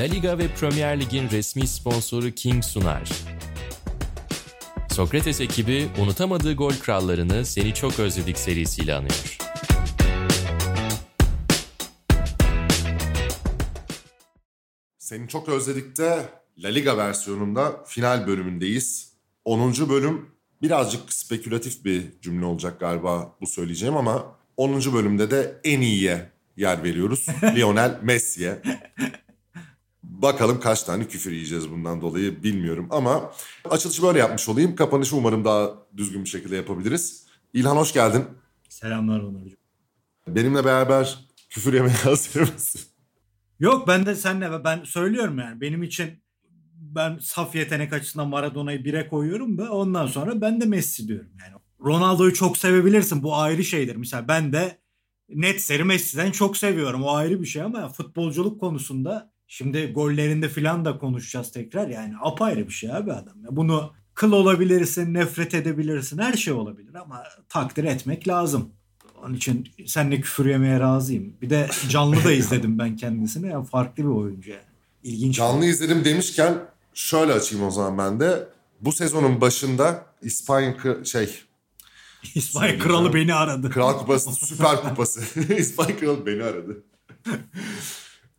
La Liga ve Premier Lig'in resmi sponsoru King sunar. Sokrates ekibi unutamadığı gol krallarını Seni Çok Özledik serisiyle anıyor. Seni çok özledikte La Liga versiyonunda final bölümündeyiz. 10. bölüm birazcık spekülatif bir cümle olacak galiba bu söyleyeceğim ama 10. bölümde de en iyiye yer veriyoruz. Lionel Messi'ye. Bakalım kaç tane küfür yiyeceğiz bundan dolayı bilmiyorum ama açılışı böyle yapmış olayım. Kapanışı umarım daha düzgün bir şekilde yapabiliriz. İlhan hoş geldin. Selamlar Onurcuğum. Benimle beraber küfür yemeye hazır mısın? Yok ben de senle ben söylüyorum yani benim için ben saf yetenek açısından Maradona'yı bire koyuyorum da ondan sonra ben de Messi diyorum yani. Ronaldo'yu çok sevebilirsin bu ayrı şeydir. Mesela ben de net seri Messi'den çok seviyorum o ayrı bir şey ama futbolculuk konusunda şimdi gollerinde falan da konuşacağız tekrar yani apayrı bir şey abi adam. Ya bunu kıl olabilirsin, nefret edebilirsin, her şey olabilir ama takdir etmek lazım. Onun için seninle küfür yemeye razıyım. Bir de canlı da izledim ben kendisini. Yani farklı bir oyuncu yani. İlginç. Canlı izledim demişken şöyle açayım o zaman ben de. Bu sezonun başında İspanya şey İspanya kralı beni aradı. Kral Kupası, Süper Kupası. İspanya Kralı beni aradı.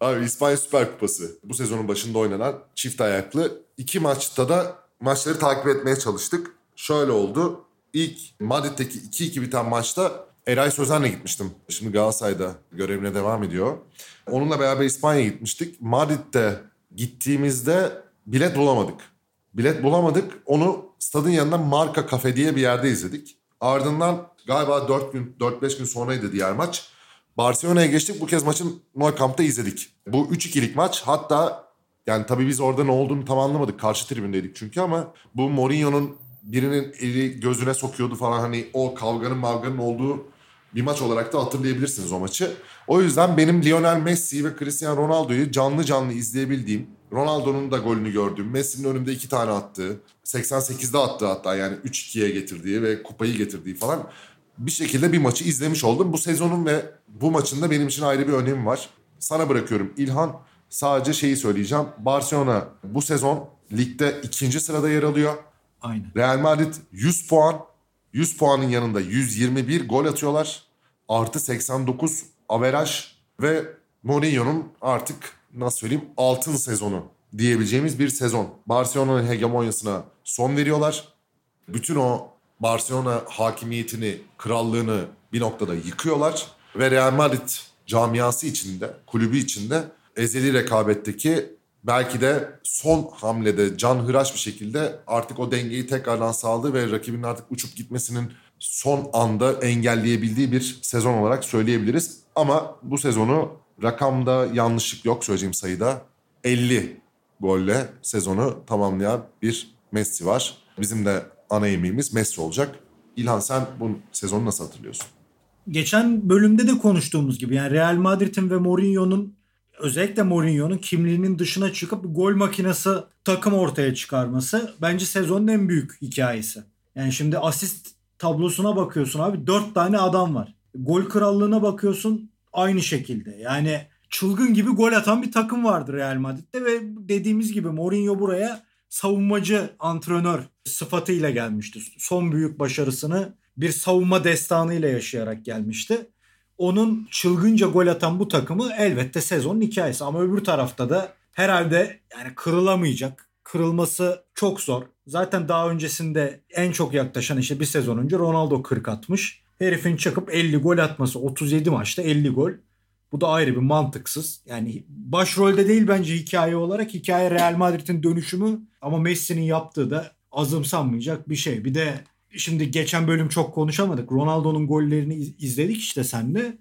Abi İspanya Süper Kupası bu sezonun başında oynanan çift ayaklı. iki maçta da maçları takip etmeye çalıştık. Şöyle oldu. İlk Madrid'deki 2-2 biten maçta Eray Sözen'le gitmiştim. Şimdi Galatasaray'da görevine devam ediyor. Onunla beraber İspanya'ya gitmiştik. Madrid'de gittiğimizde bilet bulamadık. Bilet bulamadık. Onu stadın yanında Marka Cafe diye bir yerde izledik. Ardından galiba 4 gün 4-5 gün sonraydı diğer maç. Barcelona'ya geçtik. Bu kez maçın Nou Camp'ta izledik. Bu 3-2'lik maç. Hatta yani tabii biz orada ne olduğunu tam anlamadık. Karşı tribündeydik çünkü ama bu Mourinho'nun birinin eli gözüne sokuyordu falan hani o kavganın mavganın olduğu bir maç olarak da hatırlayabilirsiniz o maçı. O yüzden benim Lionel Messi ve Cristiano Ronaldo'yu canlı canlı izleyebildiğim, Ronaldo'nun da golünü gördüğüm, Messi'nin önümde iki tane attığı, 88'de attığı hatta yani 3-2'ye getirdiği ve kupayı getirdiği falan bir şekilde bir maçı izlemiş oldum. Bu sezonun ve bu maçın da benim için ayrı bir önemi var. Sana bırakıyorum İlhan. Sadece şeyi söyleyeceğim. Barcelona bu sezon ligde ikinci sırada yer alıyor. Aynen. Real Madrid 100 puan. 100 puanın yanında 121 gol atıyorlar. Artı 89 averaj ve Mourinho'nun artık nasıl söyleyeyim altın sezonu diyebileceğimiz bir sezon. Barcelona'nın hegemonyasına son veriyorlar. Bütün o Barcelona hakimiyetini, krallığını bir noktada yıkıyorlar. Ve Real Madrid camiası içinde, kulübü içinde ezeli rekabetteki belki de son hamlede canhıraş bir şekilde artık o dengeyi tekrardan sağladı ve rakibinin artık uçup gitmesinin son anda engelleyebildiği bir sezon olarak söyleyebiliriz. Ama bu sezonu rakamda yanlışlık yok söyleyeceğim sayıda 50 golle sezonu tamamlayan bir Messi var. Bizim de ana yemeğimiz Messi olacak. İlhan sen bu sezonu nasıl hatırlıyorsun? Geçen bölümde de konuştuğumuz gibi yani Real Madrid'in ve Mourinho'nun özellikle Mourinho'nun kimliğinin dışına çıkıp gol makinesi takım ortaya çıkarması bence sezonun en büyük hikayesi. Yani şimdi asist tablosuna bakıyorsun abi dört tane adam var. Gol krallığına bakıyorsun aynı şekilde. Yani çılgın gibi gol atan bir takım vardı Real Madrid'de ve dediğimiz gibi Mourinho buraya savunmacı antrenör sıfatıyla gelmişti. Son büyük başarısını bir savunma destanıyla yaşayarak gelmişti. Onun çılgınca gol atan bu takımı elbette sezonun hikayesi ama öbür tarafta da herhalde yani kırılamayacak. Kırılması çok zor. Zaten daha öncesinde en çok yaklaşan işte bir sezon önce Ronaldo 40 atmış. Herifin çıkıp 50 gol atması 37 maçta 50 gol. Bu da ayrı bir mantıksız. Yani başrolde değil bence hikaye olarak. Hikaye Real Madrid'in dönüşümü ama Messi'nin yaptığı da azımsanmayacak bir şey. Bir de şimdi geçen bölüm çok konuşamadık. Ronaldo'nun gollerini izledik işte senle.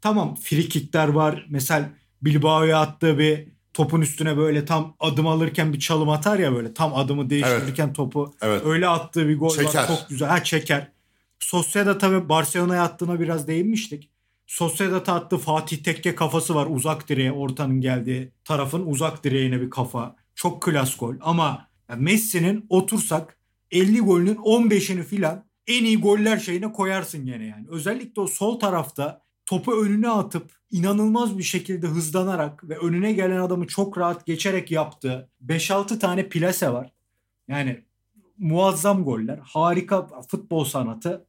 Tamam frikikler var. Mesela Bilbao'ya attığı bir topun üstüne böyle tam adım alırken bir çalım atar ya böyle tam adımı değiştirirken evet. topu evet. öyle attığı bir gol çeker. var. Çok güzel. Ha çeker. Sosyada tabii Barcelona'ya attığına biraz değinmiştik. Sosyada'da attığı Fatih Tekke kafası var uzak direğe ortanın geldiği tarafın uzak direğine bir kafa. Çok klas gol ama Messi'nin otursak 50 golünün 15'ini filan en iyi goller şeyine koyarsın gene yani. Özellikle o sol tarafta topu önüne atıp inanılmaz bir şekilde hızlanarak ve önüne gelen adamı çok rahat geçerek yaptığı 5-6 tane plase var. Yani muazzam goller. Harika futbol sanatı.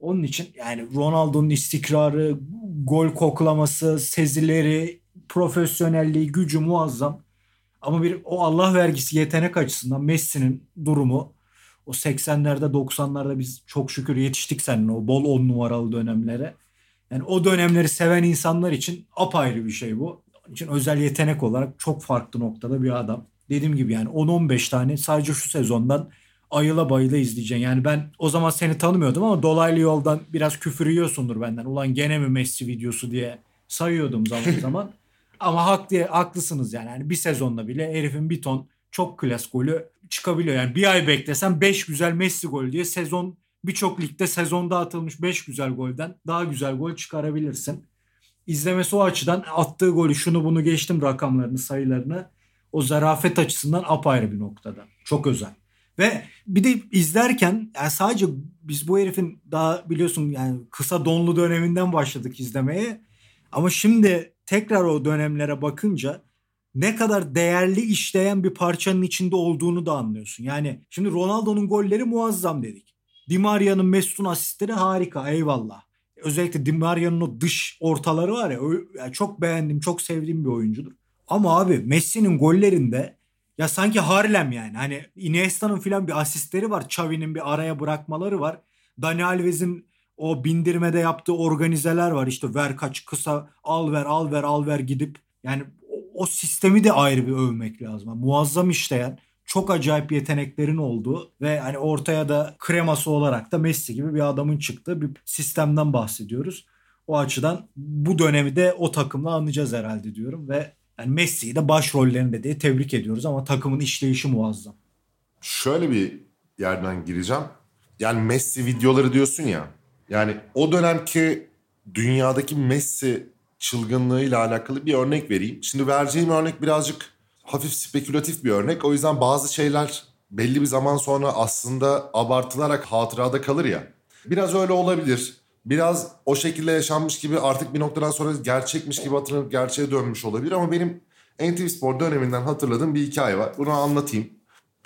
Onun için yani Ronaldo'nun istikrarı, gol koklaması, sezileri, profesyonelliği, gücü muazzam. Ama bir o Allah vergisi yetenek açısından Messi'nin durumu o 80'lerde 90'larda biz çok şükür yetiştik seninle o bol 10 numaralı dönemlere. Yani o dönemleri seven insanlar için apayrı bir şey bu. Onun için özel yetenek olarak çok farklı noktada bir adam. Dediğim gibi yani 10-15 tane sadece şu sezondan ayıla bayıla izleyeceksin. Yani ben o zaman seni tanımıyordum ama dolaylı yoldan biraz küfür yiyorsundur benden. Ulan gene mi Messi videosu diye sayıyordum zaman zaman. ama hak diye haklısınız yani. yani. Bir sezonda bile herifin bir ton çok klas golü çıkabiliyor. Yani bir ay beklesen 5 güzel Messi gol diye sezon birçok ligde sezonda atılmış 5 güzel golden daha güzel gol çıkarabilirsin. İzlemesi o açıdan attığı golü şunu bunu geçtim rakamlarını sayılarını o zarafet açısından apayrı bir noktada. Çok özel. Ve bir de izlerken yani sadece biz bu herifin daha biliyorsun yani kısa donlu döneminden başladık izlemeye. Ama şimdi tekrar o dönemlere bakınca ne kadar değerli işleyen bir parçanın içinde olduğunu da anlıyorsun. Yani şimdi Ronaldo'nun golleri muazzam dedik. Di Maria'nın Mesut'un asistleri harika eyvallah. Özellikle Di Maria'nın o dış ortaları var ya çok beğendim, çok sevdiğim bir oyuncudur. Ama abi Messi'nin gollerinde ya sanki Harlem yani. Hani Iniesta'nın filan bir asistleri var. Xavi'nin bir araya bırakmaları var. Dani Alves'in o bindirmede yaptığı organizeler var. İşte ver kaç kısa al ver al ver al ver gidip yani o, o sistemi de ayrı bir övmek lazım. Yani muazzam işleyen çok acayip yeteneklerin olduğu ve hani ortaya da kreması olarak da Messi gibi bir adamın çıktığı bir sistemden bahsediyoruz. O açıdan bu dönemi de o takımla anlayacağız herhalde diyorum ve yani Messi'yi de başrollerinde diye tebrik ediyoruz ama takımın işleyişi muazzam. Şöyle bir yerden gireceğim. Yani Messi videoları diyorsun ya. Yani o dönemki dünyadaki Messi çılgınlığıyla alakalı bir örnek vereyim. Şimdi vereceğim örnek birazcık hafif spekülatif bir örnek. O yüzden bazı şeyler belli bir zaman sonra aslında abartılarak hatırada kalır ya. Biraz öyle olabilir. Biraz o şekilde yaşanmış gibi artık bir noktadan sonra gerçekmiş gibi hatırlanıp gerçeğe dönmüş olabilir. Ama benim NTV Spor döneminden hatırladığım bir hikaye var. Bunu anlatayım.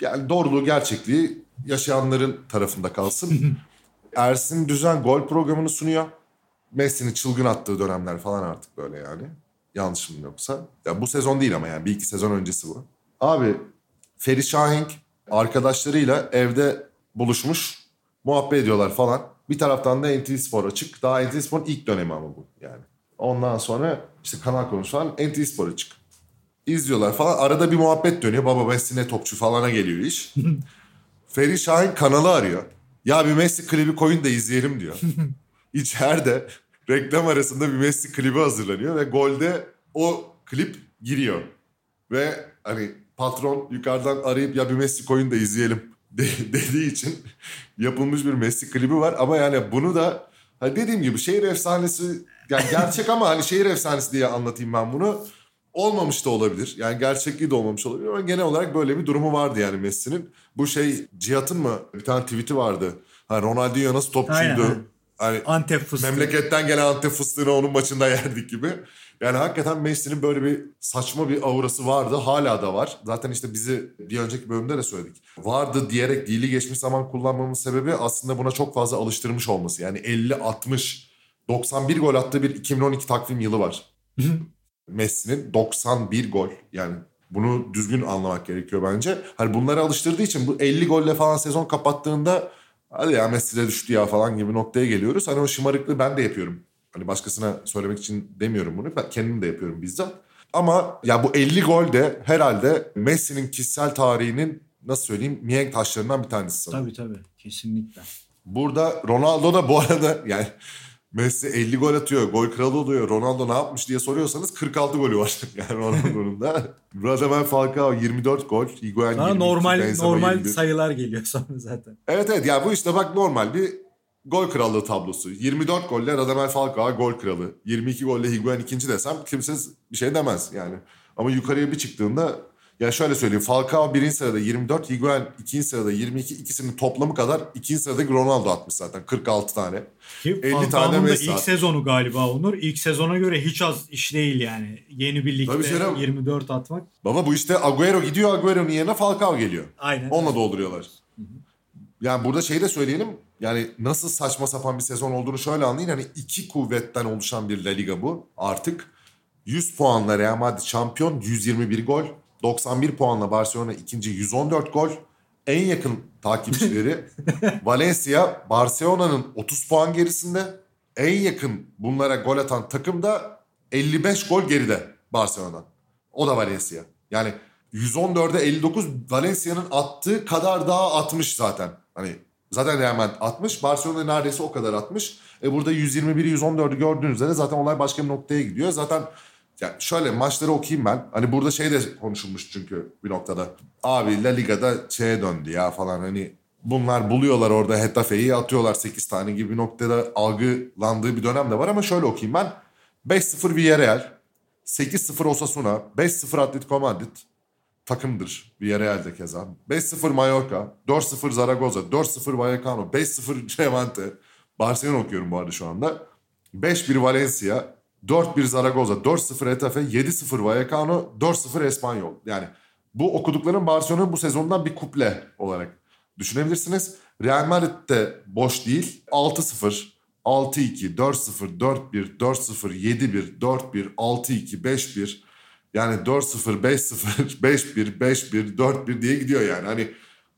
Yani doğruluğu gerçekliği yaşayanların tarafında kalsın. Ersin Düzen gol programını sunuyor. Messi'nin çılgın attığı dönemler falan artık böyle yani. Yanlışım yoksa. Ya bu sezon değil ama yani bir iki sezon öncesi bu. Abi Feri Şahenk arkadaşlarıyla evde buluşmuş. Muhabbet ediyorlar falan. Bir taraftan da NTV Spor açık. Daha NTV Spor'un ilk dönemi ama bu yani. Ondan sonra işte kanal konusu falan NTV Spor açık. İzliyorlar falan. Arada bir muhabbet dönüyor. Baba Messi ne topçu falana geliyor iş. Feri Şahin kanalı arıyor. Ya bir Messi klibi koyun da izleyelim diyor. İçeride reklam arasında bir Messi klibi hazırlanıyor ve golde o klip giriyor. Ve hani patron yukarıdan arayıp ya bir Messi koyun da izleyelim de- dediği için yapılmış bir Messi klibi var. Ama yani bunu da hani dediğim gibi şehir efsanesi yani gerçek ama hani şehir efsanesi diye anlatayım ben bunu. Olmamış da olabilir. Yani gerçekliği de olmamış olabilir ama genel olarak böyle bir durumu vardı yani Messi'nin. Bu şey Cihat'ın mı bir tane tweet'i vardı. Ha Ronaldinho nasıl topçuydu? Aynen. Hani Antep fıstığı. memleketten gelen Antep fıstığını onun maçında yerdik gibi. Yani hakikaten Messi'nin böyle bir saçma bir aurası vardı. Hala da var. Zaten işte bizi bir önceki bölümde de söyledik. Vardı diyerek dili geçmiş zaman kullanmamın sebebi aslında buna çok fazla alıştırmış olması. Yani 50, 60, 91 gol attığı bir 2012 takvim yılı var. Messi'nin 91 gol. Yani bunu düzgün anlamak gerekiyor bence. Hani bunları alıştırdığı için bu 50 golle falan sezon kapattığında hadi ya Messi de düştü ya falan gibi noktaya geliyoruz. Hani o şımarıklığı ben de yapıyorum. Hani başkasına söylemek için demiyorum bunu. Ben kendim de yapıyorum bizzat. Ama ya bu 50 gol de herhalde Messi'nin kişisel tarihinin nasıl söyleyeyim mihenk taşlarından bir tanesi sanırım. Tabii tabii kesinlikle. Burada Ronaldo da bu arada yani Messi 50 gol atıyor, gol kralı oluyor. Ronaldo ne yapmış diye soruyorsanız 46 golü var yani Ronaldo'nun da. Radamel Falcao 24 gol, Higuain Sana 22, normal Benzema normal 21. sayılar geliyor sonra zaten. Evet evet ya bu işte bak normal bir gol krallığı tablosu. 24 golle Radamel Falcao gol kralı. 22 golle Higuain ikinci desem kimse bir şey demez yani. Ama yukarıya bir çıktığında Ya şöyle söyleyeyim. Falcao birinci sırada 24, Higuain ikinci sırada 22. ikisinin toplamı kadar ikinci sıradaki Ronaldo atmış zaten. 46 tane. Ki 50 tane Falcao'nun da Messi ilk sezonu galiba Onur. İlk sezona göre hiç az iş değil yani. Yeni bir Tabii ligde canım. 24 atmak. Baba bu işte Agüero gidiyor, Agüero'nun yerine Falcao geliyor. Aynen. Onunla dolduruyorlar. Yani burada şey de söyleyelim. Yani nasıl saçma sapan bir sezon olduğunu şöyle anlayın. Hani iki kuvvetten oluşan bir La Liga bu artık. 100 puanla Real Madrid şampiyon 121 gol. 91 puanla Barcelona ikinci 114 gol. En yakın takipçileri Valencia Barcelona'nın 30 puan gerisinde. En yakın bunlara gol atan takım da 55 gol geride Barcelona'dan. O da Valencia. Yani 114'e 59 Valencia'nın attığı kadar daha atmış zaten. Hani zaten Real Madrid atmış. Barcelona neredeyse o kadar atmış. E burada 121'i 114'ü gördüğünüzde de zaten olay başka bir noktaya gidiyor. Zaten ya şöyle maçları okuyayım ben. Hani burada şey de konuşulmuş çünkü bir noktada. Abi La Liga'da şeye döndü ya falan hani bunlar buluyorlar orada Hetafe'yi atıyorlar 8 tane gibi bir noktada algılandığı bir dönem de var ama şöyle okuyayım ben. 5-0 Villarreal, 8-0 Osasuna, 5-0 Atletico Madrid takımdır Villarreal'de keza. 5-0 Mallorca, 4-0 Zaragoza, 4-0 Vallecano, 5-0 Levante. Barcelona okuyorum bu arada şu anda. 5-1 Valencia, 4-1 Zaragoza, 4-0 Etafe, 7-0 Vallecano, 4-0 Espanyol. Yani bu okuduklarım Barcelona'nın bu sezondan bir kuple olarak düşünebilirsiniz. Real Madrid de boş değil. 6-0, 6-2, 4-0, 4-1, 4-0, 7-1, 4-1, 6-2, 5-1. Yani 4-0, 5-0, 5-1, 5-1, 4-1 diye gidiyor yani. Hani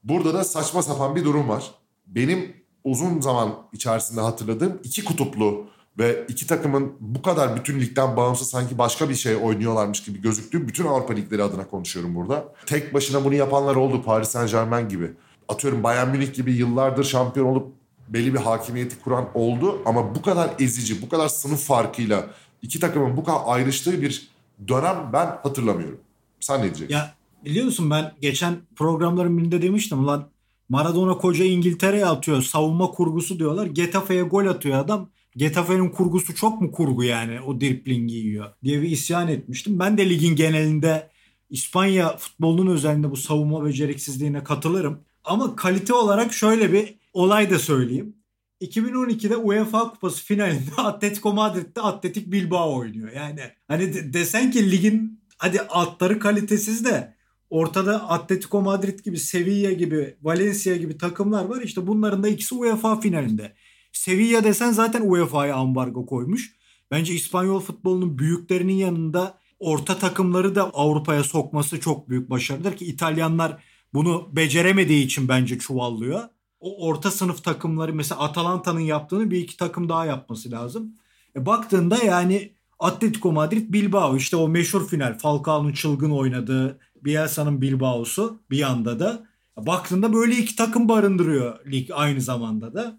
burada da saçma sapan bir durum var. Benim uzun zaman içerisinde hatırladığım iki kutuplu ve iki takımın bu kadar bütün ligden bağımsız sanki başka bir şey oynuyorlarmış gibi gözüktüğü bütün Avrupa ligleri adına konuşuyorum burada. Tek başına bunu yapanlar oldu Paris Saint Germain gibi. Atıyorum Bayern Münih gibi yıllardır şampiyon olup belli bir hakimiyeti kuran oldu ama bu kadar ezici, bu kadar sınıf farkıyla iki takımın bu kadar ayrıştığı bir dönem ben hatırlamıyorum. Sen ne diyeceksin? Ya biliyor musun ben geçen programların birinde demiştim lan Maradona koca İngiltere'ye atıyor. Savunma kurgusu diyorlar. Getafe'ye gol atıyor adam. Getafe'nin kurgusu çok mu kurgu yani o driplingi yiyor diye bir isyan etmiştim. Ben de ligin genelinde İspanya futbolunun özelinde bu savunma beceriksizliğine katılırım. Ama kalite olarak şöyle bir olay da söyleyeyim. 2012'de UEFA Kupası finalinde Atletico Madrid'de Atletik Bilbao oynuyor. Yani hani de- desen ki ligin hadi altları kalitesiz de ortada Atletico Madrid gibi, Sevilla gibi, Valencia gibi takımlar var. İşte bunların da ikisi UEFA finalinde. Sevilla desen zaten UEFA'ya ambargo koymuş. Bence İspanyol futbolunun büyüklerinin yanında orta takımları da Avrupa'ya sokması çok büyük başarıdır ki İtalyanlar bunu beceremediği için bence çuvallıyor. O orta sınıf takımları mesela Atalanta'nın yaptığını bir iki takım daha yapması lazım. E baktığında yani Atletico Madrid Bilbao işte o meşhur final Falcao'nun çılgın oynadığı Bielsa'nın Bilbao'su bir yanda da baktığında böyle iki takım barındırıyor lig aynı zamanda da.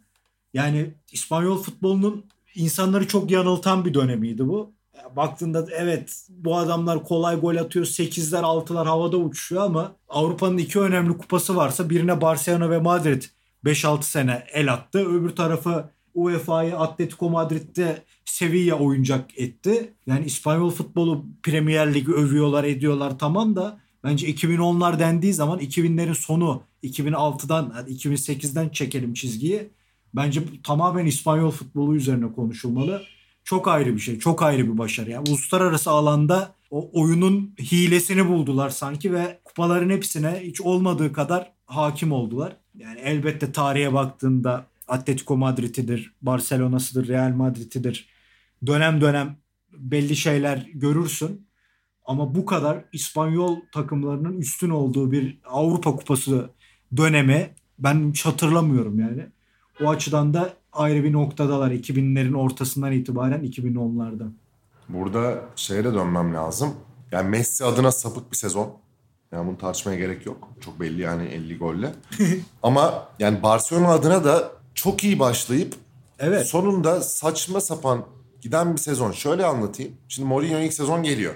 Yani İspanyol futbolunun insanları çok yanıltan bir dönemiydi bu. Ya Baktığında evet bu adamlar kolay gol atıyor. 8'ler 6'lar havada uçuşuyor ama Avrupa'nın iki önemli kupası varsa birine Barcelona ve Madrid 5-6 sene el attı. Öbür tarafı UEFA'yı Atletico Madrid'de Sevilla oyuncak etti. Yani İspanyol futbolu Premier Ligi övüyorlar ediyorlar tamam da bence 2010'lar dendiği zaman 2000'lerin sonu 2006'dan hadi 2008'den çekelim çizgiyi. Bence tamamen İspanyol futbolu üzerine konuşulmalı. Çok ayrı bir şey. Çok ayrı bir başarı. Yani uluslararası alanda o oyunun hilesini buldular sanki ve kupaların hepsine hiç olmadığı kadar hakim oldular. Yani elbette tarihe baktığında Atletico Madrid'idir, Barcelona'sıdır, Real Madrid'idir. Dönem dönem belli şeyler görürsün. Ama bu kadar İspanyol takımlarının üstün olduğu bir Avrupa Kupası dönemi ben hiç hatırlamıyorum yani. O açıdan da ayrı bir noktadalar 2000'lerin ortasından itibaren 2010'larda. Burada şeye de dönmem lazım. Yani Messi adına sapık bir sezon. Yani bunu tartışmaya gerek yok. Çok belli yani 50 golle. Ama yani Barcelona adına da çok iyi başlayıp Evet. sonunda saçma sapan giden bir sezon. Şöyle anlatayım. Şimdi Mourinho ilk sezon geliyor.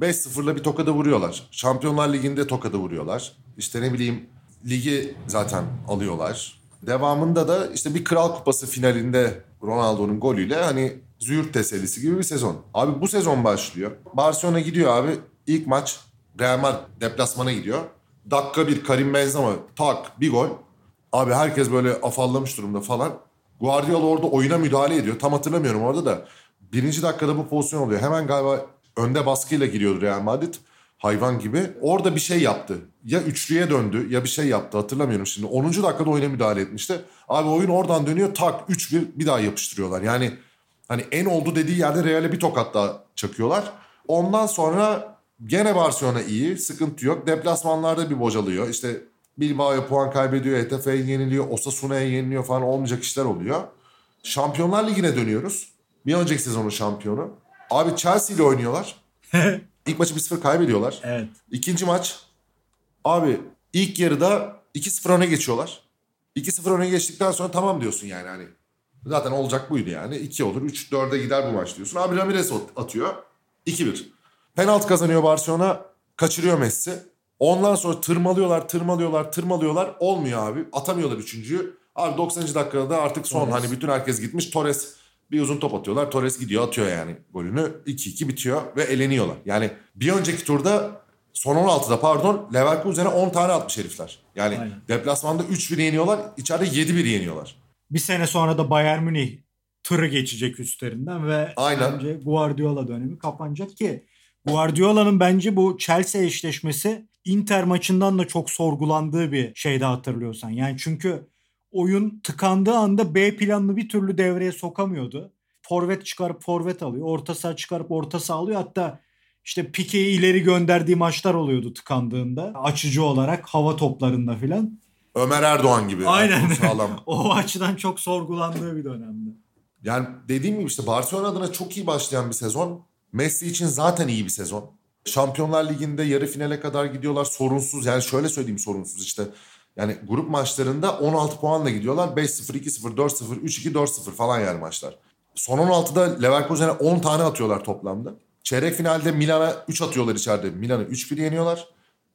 5-0'la bir tokada vuruyorlar. Şampiyonlar Ligi'nde tokada vuruyorlar. İşte ne bileyim ligi zaten alıyorlar. Devamında da işte bir Kral Kupası finalinde Ronaldo'nun golüyle hani züğürt tesellisi gibi bir sezon. Abi bu sezon başlıyor. Barcelona gidiyor abi ilk maç Real Madrid deplasmana gidiyor. Dakika bir Karim Benzema tak bir gol. Abi herkes böyle afallamış durumda falan. Guardiola orada oyuna müdahale ediyor. Tam hatırlamıyorum orada da. Birinci dakikada bu pozisyon oluyor. Hemen galiba önde baskıyla giriyordu Real Madrid. Hayvan gibi. Orada bir şey yaptı. Ya üçlüye döndü ya bir şey yaptı hatırlamıyorum şimdi. 10. dakikada oyuna müdahale etmişti. Abi oyun oradan dönüyor tak 3-1 bir daha yapıştırıyorlar. Yani hani en oldu dediği yerde Real'e bir tokat daha çakıyorlar. Ondan sonra gene Barcelona iyi. Sıkıntı yok. Deplasmanlarda bir bocalıyor. İşte Bilbao'ya puan kaybediyor. Etefe'ye yeniliyor. Osasuna'ya yeniliyor falan olmayacak işler oluyor. Şampiyonlar Ligi'ne dönüyoruz. Bir önceki sezonun şampiyonu. Abi Chelsea ile oynuyorlar. İlk maçı 1-0 kaybediyorlar. evet. İkinci maç abi ilk yarıda 2-0 öne geçiyorlar. 2-0 öne geçtikten sonra tamam diyorsun yani hani. Zaten olacak buydu yani. 2 olur 3-4'e gider bu maç diyorsun. Abi Ramirez atıyor. 2-1. Penaltı kazanıyor Barcelona. Kaçırıyor Messi. Ondan sonra tırmalıyorlar, tırmalıyorlar, tırmalıyorlar. Olmuyor abi. Atamıyorlar üçüncüyü. Abi 90. dakikada da artık son Torres. hani bütün herkes gitmiş. Torres bir uzun top atıyorlar. Torres gidiyor atıyor yani golünü. 2-2 bitiyor ve eleniyorlar. Yani bir önceki turda son 16'da pardon Leverkusen'e 10 tane atmış herifler. Yani Aynen. deplasmanda 3-1 yeniyorlar. içeride 7-1 yeniyorlar. Bir sene sonra da Bayern Münih tırı geçecek üstlerinden ve Aynen. bence Guardiola dönemi kapanacak ki Guardiola'nın bence bu Chelsea eşleşmesi Inter maçından da çok sorgulandığı bir şeyde hatırlıyorsan. Yani çünkü oyun tıkandığı anda B planını bir türlü devreye sokamıyordu. Forvet çıkarıp forvet alıyor. Orta saha çıkarıp orta saha alıyor. Hatta işte Pique'yi ileri gönderdiği maçlar oluyordu tıkandığında. Açıcı olarak hava toplarında filan. Ömer Erdoğan gibi. Aynen. Sağlam. O açıdan çok sorgulandığı bir dönemdi. Yani dediğim gibi işte Barcelona adına çok iyi başlayan bir sezon. Messi için zaten iyi bir sezon. Şampiyonlar Ligi'nde yarı finale kadar gidiyorlar sorunsuz. Yani şöyle söyleyeyim sorunsuz işte. Yani grup maçlarında 16 puanla gidiyorlar. 5-0, 2-0, 4-0, 3-2, 4-0 falan yani maçlar. Son 16'da Leverkusen'e 10 tane atıyorlar toplamda. Çeyrek finalde Milan'a 3 atıyorlar içeride. Milan'ı 3-1 yeniyorlar.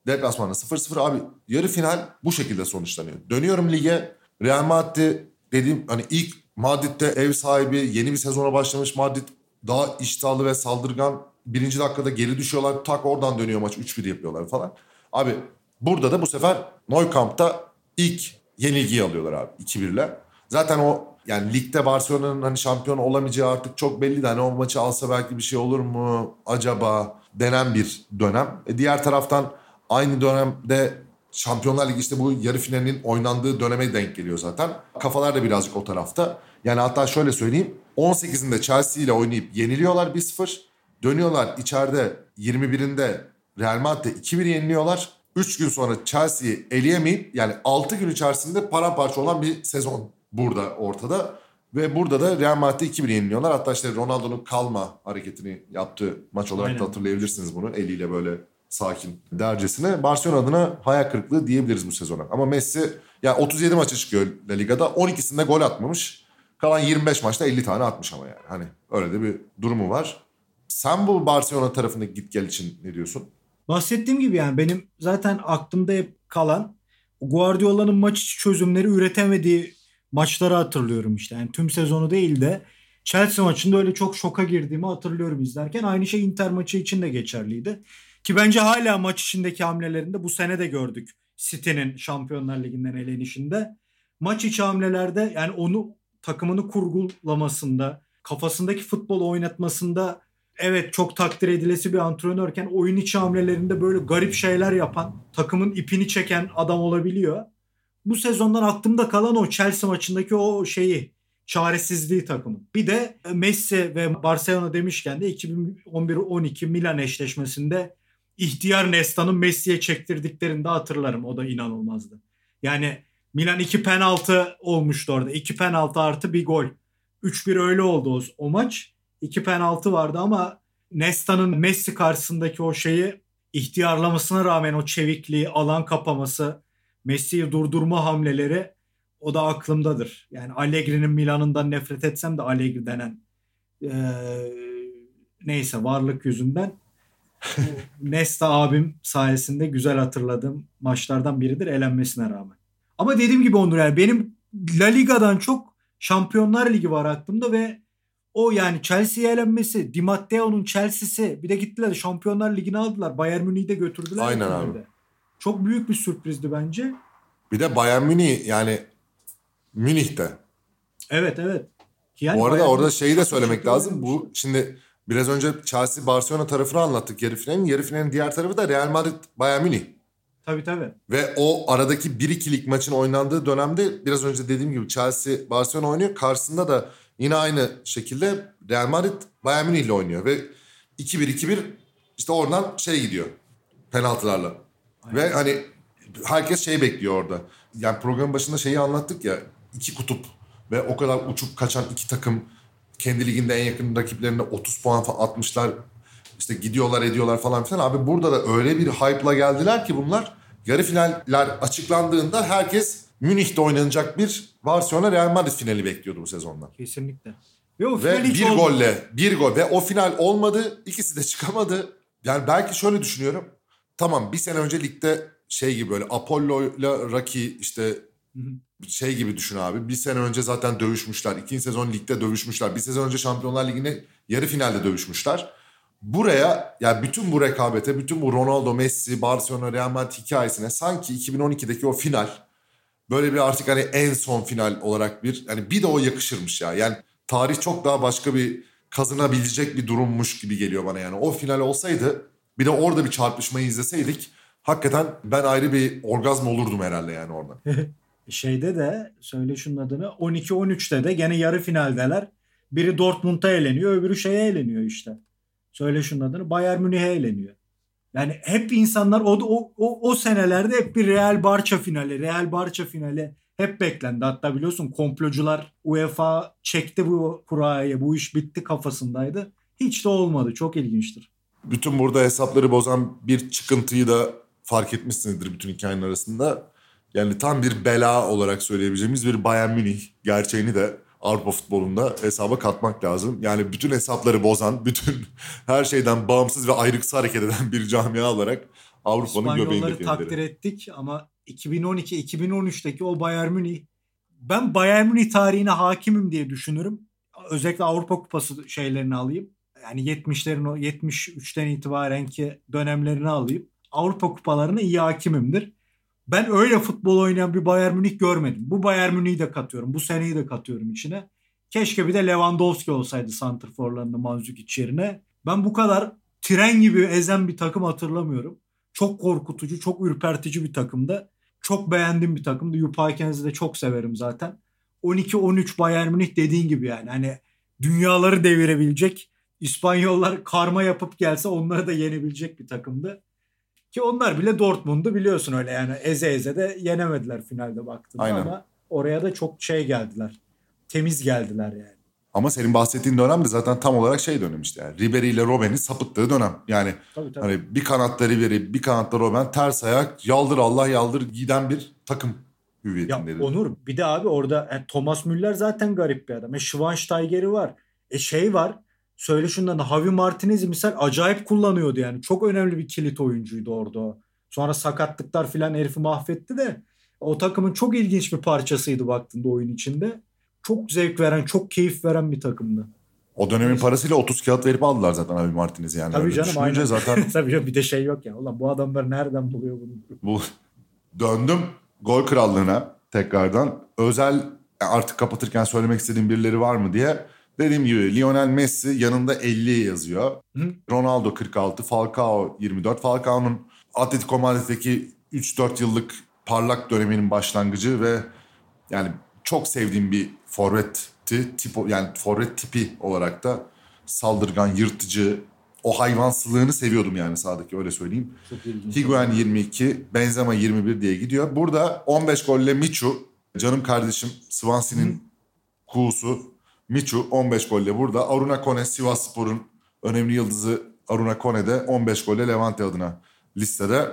Deplasmanda 0-0 abi. Yarı final bu şekilde sonuçlanıyor. Dönüyorum lige. Real Madrid dediğim hani ilk Madrid'de ev sahibi yeni bir sezona başlamış Madrid daha iştahlı ve saldırgan. Birinci dakikada geri düşüyorlar. Tak oradan dönüyor maç 3-1 yapıyorlar falan. Abi burada da bu sefer Nou Camp'ta ilk yenilgiyi alıyorlar abi 2-1'le. Zaten o yani ligde Barcelona'nın hani şampiyon olamayacağı artık çok belli de hani o maçı alsa belki bir şey olur mu acaba denen bir dönem. E diğer taraftan aynı dönemde Şampiyonlar Ligi işte bu yarı finalinin oynandığı döneme denk geliyor zaten. Kafalar da birazcık o tarafta. Yani hatta şöyle söyleyeyim. 18'inde Chelsea ile oynayıp yeniliyorlar 1-0. Dönüyorlar içeride 21'inde Real Madrid'de 2-1 yeniliyorlar. 3 gün sonra Chelsea'yi eleyemeyip yani 6 gün içerisinde paramparça olan bir sezon burada ortada. Ve burada da Real Madrid'de 2-1 yeniliyorlar. Hatta işte Ronaldo'nun kalma hareketini yaptığı maç olarak Aynen. da hatırlayabilirsiniz bunu. Eliyle böyle sakin dercesine. Barcelona adına hayal kırıklığı diyebiliriz bu sezona. Ama Messi ya 37 maça çıkıyor La Liga'da. 12'sinde gol atmamış. Kalan 25 maçta 50 tane atmış ama yani. Hani öyle de bir durumu var. Sen bu Barcelona tarafındaki git gel için ne diyorsun? Bahsettiğim gibi yani benim zaten aklımda hep kalan Guardiola'nın maç çözümleri üretemediği maçları hatırlıyorum işte. Yani tüm sezonu değil de Chelsea maçında öyle çok şoka girdiğimi hatırlıyorum izlerken. Aynı şey Inter maçı için de geçerliydi. Ki bence hala maç içindeki hamlelerinde bu sene de gördük. City'nin Şampiyonlar Ligi'nden elenişinde. Maç içi hamlelerde yani onu takımını kurgulamasında, kafasındaki futbol oynatmasında evet çok takdir edilesi bir antrenörken oyun içi hamlelerinde böyle garip şeyler yapan, takımın ipini çeken adam olabiliyor. Bu sezondan aklımda kalan o Chelsea maçındaki o şeyi, çaresizliği takımın. Bir de Messi ve Barcelona demişken de 2011-12 Milan eşleşmesinde ihtiyar Nesta'nın Messi'ye çektirdiklerini de hatırlarım. O da inanılmazdı. Yani Milan 2 penaltı olmuştu orada. 2 penaltı artı bir gol. 3-1 öyle oldu o, o maç. 2 penaltı vardı ama Nesta'nın Messi karşısındaki o şeyi ihtiyarlamasına rağmen o çevikliği, alan kapaması, Messi'yi durdurma hamleleri o da aklımdadır. Yani Allegri'nin Milan'ından nefret etsem de Allegri denen eee, neyse varlık yüzünden Nesta abim sayesinde güzel hatırladığım maçlardan biridir elenmesine rağmen. Ama dediğim gibi Onur yani benim La Liga'dan çok Şampiyonlar Ligi var aklımda ve o yani Chelsea'ye elenmesi, Di Matteo'nun Chelsea'si bir de gittiler Şampiyonlar Ligi'ni aldılar. Bayern Münih'i de götürdüler. Aynen abi. Çok büyük bir sürprizdi bence. Bir de Bayern Münih yani Münih'te. Evet evet. Yani Bu arada Bayern orada Münih şeyi de söylemek lazım. Bu şimdi biraz önce Chelsea Barcelona tarafını anlattık yarı finalin. Yarı finalin diğer tarafı da Real Madrid Bayern Münih. Tabii tabii. Ve o aradaki 1-2'lik maçın oynandığı dönemde biraz önce dediğim gibi Chelsea Barcelona oynuyor. Karşısında da yine aynı şekilde Real Madrid Bayern Münih ile oynuyor. Ve 2-1-2-1 işte oradan şey gidiyor penaltılarla. Ve hani herkes şey bekliyor orada. Yani programın başında şeyi anlattık ya iki kutup ve o kadar uçup kaçan iki takım kendi liginde en yakın rakiplerine 30 puan falan atmışlar. İşte gidiyorlar ediyorlar falan filan. Abi burada da öyle bir hype'la geldiler ki bunlar. Yarı finaller açıklandığında herkes Münih'te oynanacak bir Barcelona Real Madrid finali bekliyordu bu sezonda. Kesinlikle. Ve o Ve bir olmadı. golle, bir gol ve o final olmadı. İkisi de çıkamadı. Yani belki şöyle düşünüyorum. Tamam bir sene önce ligde şey gibi böyle Apollo ile Rocky işte şey gibi düşün abi. Bir sene önce zaten dövüşmüşler. İkinci sezon ligde dövüşmüşler. Bir sezon önce Şampiyonlar Ligi'nde yarı finalde dövüşmüşler. Buraya yani bütün bu rekabete, bütün bu Ronaldo, Messi, Barcelona, Real Madrid hikayesine sanki 2012'deki o final böyle bir artık hani en son final olarak bir yani bir de o yakışırmış ya. Yani tarih çok daha başka bir kazanabilecek bir durummuş gibi geliyor bana yani. O final olsaydı bir de orada bir çarpışmayı izleseydik hakikaten ben ayrı bir orgazm olurdum herhalde yani orada. Şeyde de söyle şunun adını 12-13'te de gene yarı finaldeler. Biri Dortmund'a eğleniyor öbürü şeye eğleniyor işte. Söyle şunun adını Bayern Münih'e eğleniyor. Yani hep insanlar o, o, o, o senelerde hep bir Real Barça finali, Real Barça finali hep beklendi. Hatta biliyorsun komplocular UEFA çekti bu kurayı, bu iş bitti kafasındaydı. Hiç de olmadı. Çok ilginçtir. Bütün burada hesapları bozan bir çıkıntıyı da fark etmişsinizdir bütün hikayenin arasında. Yani tam bir bela olarak söyleyebileceğimiz bir Bayern Münih gerçeğini de Avrupa futbolunda hesaba katmak lazım. Yani bütün hesapları bozan, bütün her şeyden bağımsız ve ayrıksı hareket eden bir camia olarak Avrupa'nın göbeğinde İspanyolları takdir kendileri. ettik ama 2012-2013'teki o Bayern Münih ben Bayern Münih tarihine hakimim diye düşünürüm. Özellikle Avrupa Kupası şeylerini alayım. Yani 70'lerin o 73'ten itibaren ki dönemlerini alayım. Avrupa kupalarına iyi hakimimdir. Ben öyle futbol oynayan bir Bayern Münih görmedim. Bu Bayern Münih'i de katıyorum. Bu seneyi de katıyorum içine. Keşke bir de Lewandowski olsaydı santrforlarında Mandzukic yerine. Ben bu kadar tren gibi ezen bir takım hatırlamıyorum. Çok korkutucu, çok ürpertici bir takımdı. Çok beğendiğim bir takımdı. Yupaykens'i de çok severim zaten. 12-13 Bayern Münih dediğin gibi yani. Hani dünyaları devirebilecek, İspanyollar karma yapıp gelse onları da yenebilecek bir takımdı. Ki onlar bile Dortmund'u biliyorsun öyle yani eze eze de yenemediler finalde baktığında Aynen. ama oraya da çok şey geldiler. Temiz geldiler yani. Ama senin bahsettiğin dönem de zaten tam olarak şey dönem işte. Yani. Ribery ile Robben'in sapıttığı dönem. Yani Tabii tabii. hani bir kanatta Ribery, bir kanatta Robben ters ayak, yaldır Allah yaldır giden bir takım Ya hüviyetindeydi. Onur bir de abi orada e, Thomas Müller zaten garip bir adam. E Schweinsteiger'i var. E şey var. Söyle şundan da Javi Martinez'i misal acayip kullanıyordu yani. Çok önemli bir kilit oyuncuydu orada. Sonra sakatlıklar filan herifi mahvetti de o takımın çok ilginç bir parçasıydı baktığında oyun içinde. Çok zevk veren, çok keyif veren bir takımdı. O dönemin parasıyla 30 kağıt verip aldılar zaten abi Martinez'i yani. Tabii Öyle canım aynen. zaten Tabii canım bir de şey yok ya. Ulan bu adamlar nereden buluyor bunu? bu döndüm gol krallığına tekrardan. Özel artık kapatırken söylemek istediğim birileri var mı diye. Dediğim gibi Lionel Messi yanında 50 yazıyor. Hı. Ronaldo 46, Falcao 24. Falcao'nun Atletico Madrid'deki 3-4 yıllık parlak döneminin başlangıcı ve yani çok sevdiğim bir forvetti. Tipo, yani forvet tipi olarak da saldırgan, yırtıcı, o hayvansılığını seviyordum yani sahadaki öyle söyleyeyim. Higuain 22, Benzema 21 diye gidiyor. Burada 15 golle Michu, canım kardeşim Swansea'nin kuğusu Michu 15 golle burada. Aruna Kone Sivasspor'un önemli yıldızı Aruna Kone de 15 golle Levante adına listede.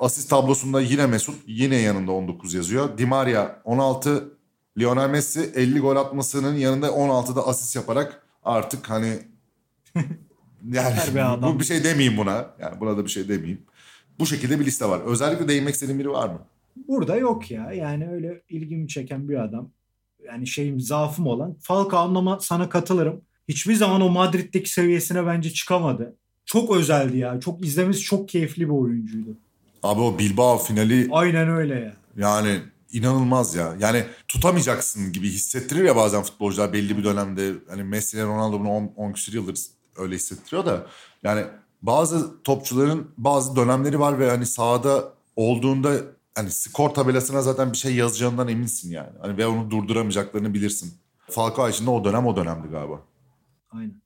Asist tablosunda yine Mesut yine yanında 19 yazıyor. Di Maria 16, Lionel Messi 50 gol atmasının yanında 16'da asist yaparak artık hani yani adam. bu bir şey demeyeyim buna. Yani buna da bir şey demeyeyim. Bu şekilde bir liste var. Özellikle değinmek istediğin biri var mı? Burada yok ya. Yani öyle ilgimi çeken bir adam. Yani şeyim zaafım olan. Falcao'nun sana katılırım. hiçbir zaman o Madrid'deki seviyesine bence çıkamadı. Çok özeldi ya. Çok izlemesi çok keyifli bir oyuncuydu. Abi o Bilbao finali Aynen öyle ya. yani inanılmaz ya. Yani tutamayacaksın gibi hissettirir ya bazen futbolcular belli bir dönemde. Hani Messi ile Ronaldo bunu 10 küsur yıldır öyle hissettiriyor da. Yani bazı topçuların bazı dönemleri var ve hani sahada olduğunda hani skor tabelasına zaten bir şey yazacağından eminsin yani. Hani ve onu durduramayacaklarını bilirsin. Falcao için de o dönem o dönemdi galiba. Aynen.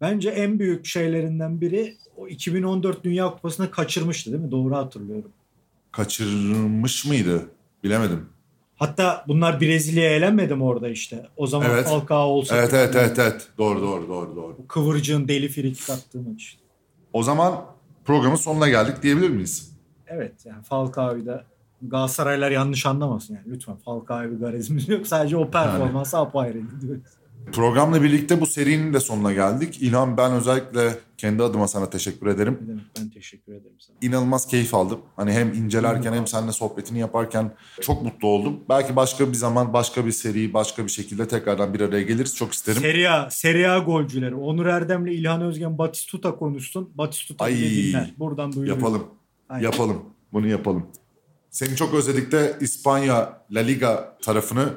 Bence en büyük şeylerinden biri o 2014 Dünya Kupası'nı kaçırmıştı değil mi? Doğru hatırlıyorum. Kaçırmış mıydı? Bilemedim. Hatta bunlar Brezilya'ya elenmedi mi orada işte? O zaman Evet. Falcao olsa. Evet evet evet evet. Doğru doğru doğru doğru. Kıvırcığın deli frikik attığı maç işte. O zaman programın sonuna geldik diyebilir miyiz? Evet yani Falcao'yu da Galatasaraylar yanlış anlamasın yani lütfen Falcao'ya bir garezimiz yok. Sadece o performansı apayrı diyoruz. Programla birlikte bu serinin de sonuna geldik. İlhan ben özellikle kendi adıma sana teşekkür ederim. Ne demek ben teşekkür ederim sana. İnanılmaz keyif aldım. Hani hem incelerken hem seninle sohbetini yaparken çok mutlu oldum. Belki başka bir zaman başka bir seri başka bir şekilde tekrardan bir araya geliriz. Çok isterim. Serie A, Serie A golcüleri. Onur Erdem'le İlhan Özgen Batistuta konuşsun. Batistuta bile dinler. Buradan duyuruyorum. Yapalım. Aynen. Yapalım. Bunu yapalım. Seni çok özledik de İspanya La Liga tarafını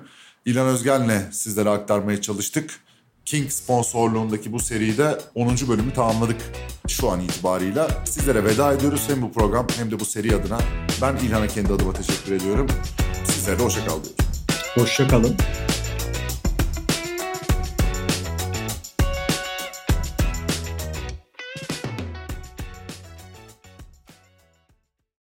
İlhan Özgen'le sizlere aktarmaya çalıştık. King sponsorluğundaki bu seride 10. bölümü tamamladık şu an itibarıyla. Sizlere veda ediyoruz hem bu program hem de bu seri adına. Ben İlhan'a kendi adıma teşekkür ediyorum. Sizlere de hoşça kal diyorum. Hoşçakalın.